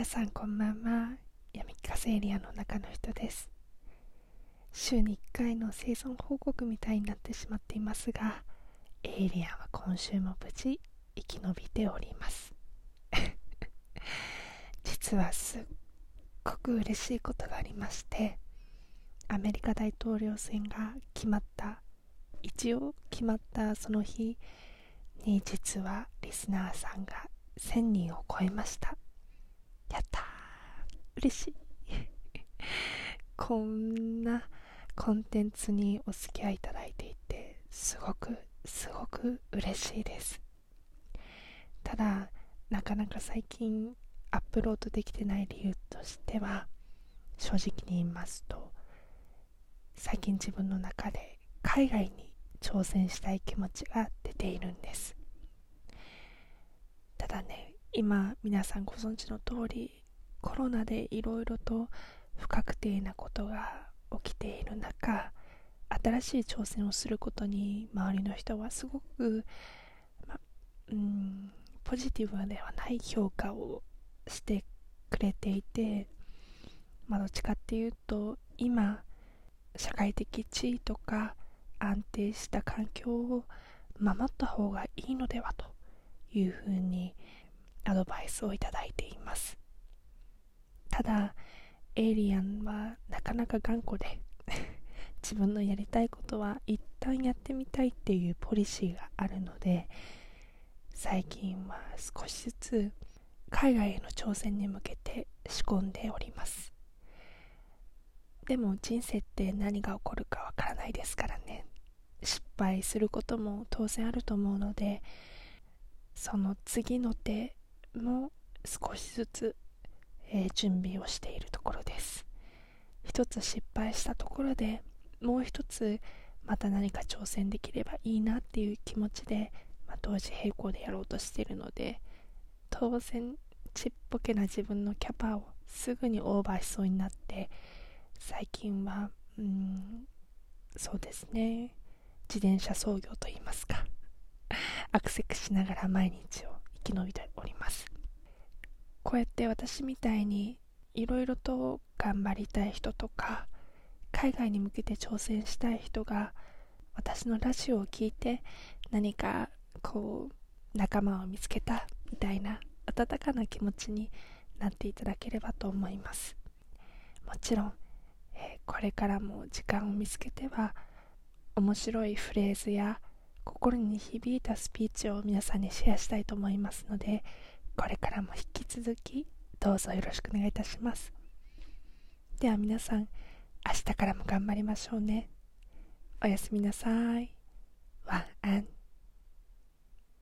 皆さんこんばんは。闇風エリアの中の人です。週に1回の生存報告みたいになってしまっていますがエイリアンは今週も無事生き延びております。実はすっごく嬉しいことがありましてアメリカ大統領選が決まった一応決まったその日に実はリスナーさんが1000人を超えました。やったー。嬉しい。こんなコンテンツにお付き合いいただいていてすごくすごく嬉しいです。ただなかなか最近アップロードできてない理由としては正直に言いますと最近自分の中で海外に挑戦したい気持ちが出ているんです。今皆さんご存知の通りコロナでいろいろと不確定なことが起きている中新しい挑戦をすることに周りの人はすごく、ま、うんポジティブではない評価をしてくれていて、まあ、どっちかっていうと今社会的地位とか安定した環境を守った方がいいのではというふうにアドバイスをいただいています。ただエイリアンはなかなか頑固で 自分のやりたいことは一旦やってみたいっていうポリシーがあるので最近は少しずつ海外への挑戦に向けて仕込んでおります。でも人生って何が起こるかわからないですからね。失敗することも当然あると思うのでその次の手も少しずつ、えー、準備をしているところです。一つ失敗したところでもう一つまた何か挑戦できればいいなっていう気持ちで、まあ、同時並行でやろうとしているので当然ちっぽけな自分のキャパをすぐにオーバーしそうになって最近はうんそうですね。自転車操業といいますか。アクセクしながら毎日を生き延びております。こうやって私みたいにいろいろと頑張りたい人とか海外に向けて挑戦したい人が私のラジオを聴いて何かこう仲間を見つけたみたいな温かな気持ちになっていただければと思います。もちろん、えー、これからも時間を見つけては面白いフレーズや心に響いたスピーチを皆さんにシェアしたいと思いますのでこれからも引き続きどうぞよろしくお願いいたします。では皆さん明日からも頑張りましょうね。おやすみなさい。晚安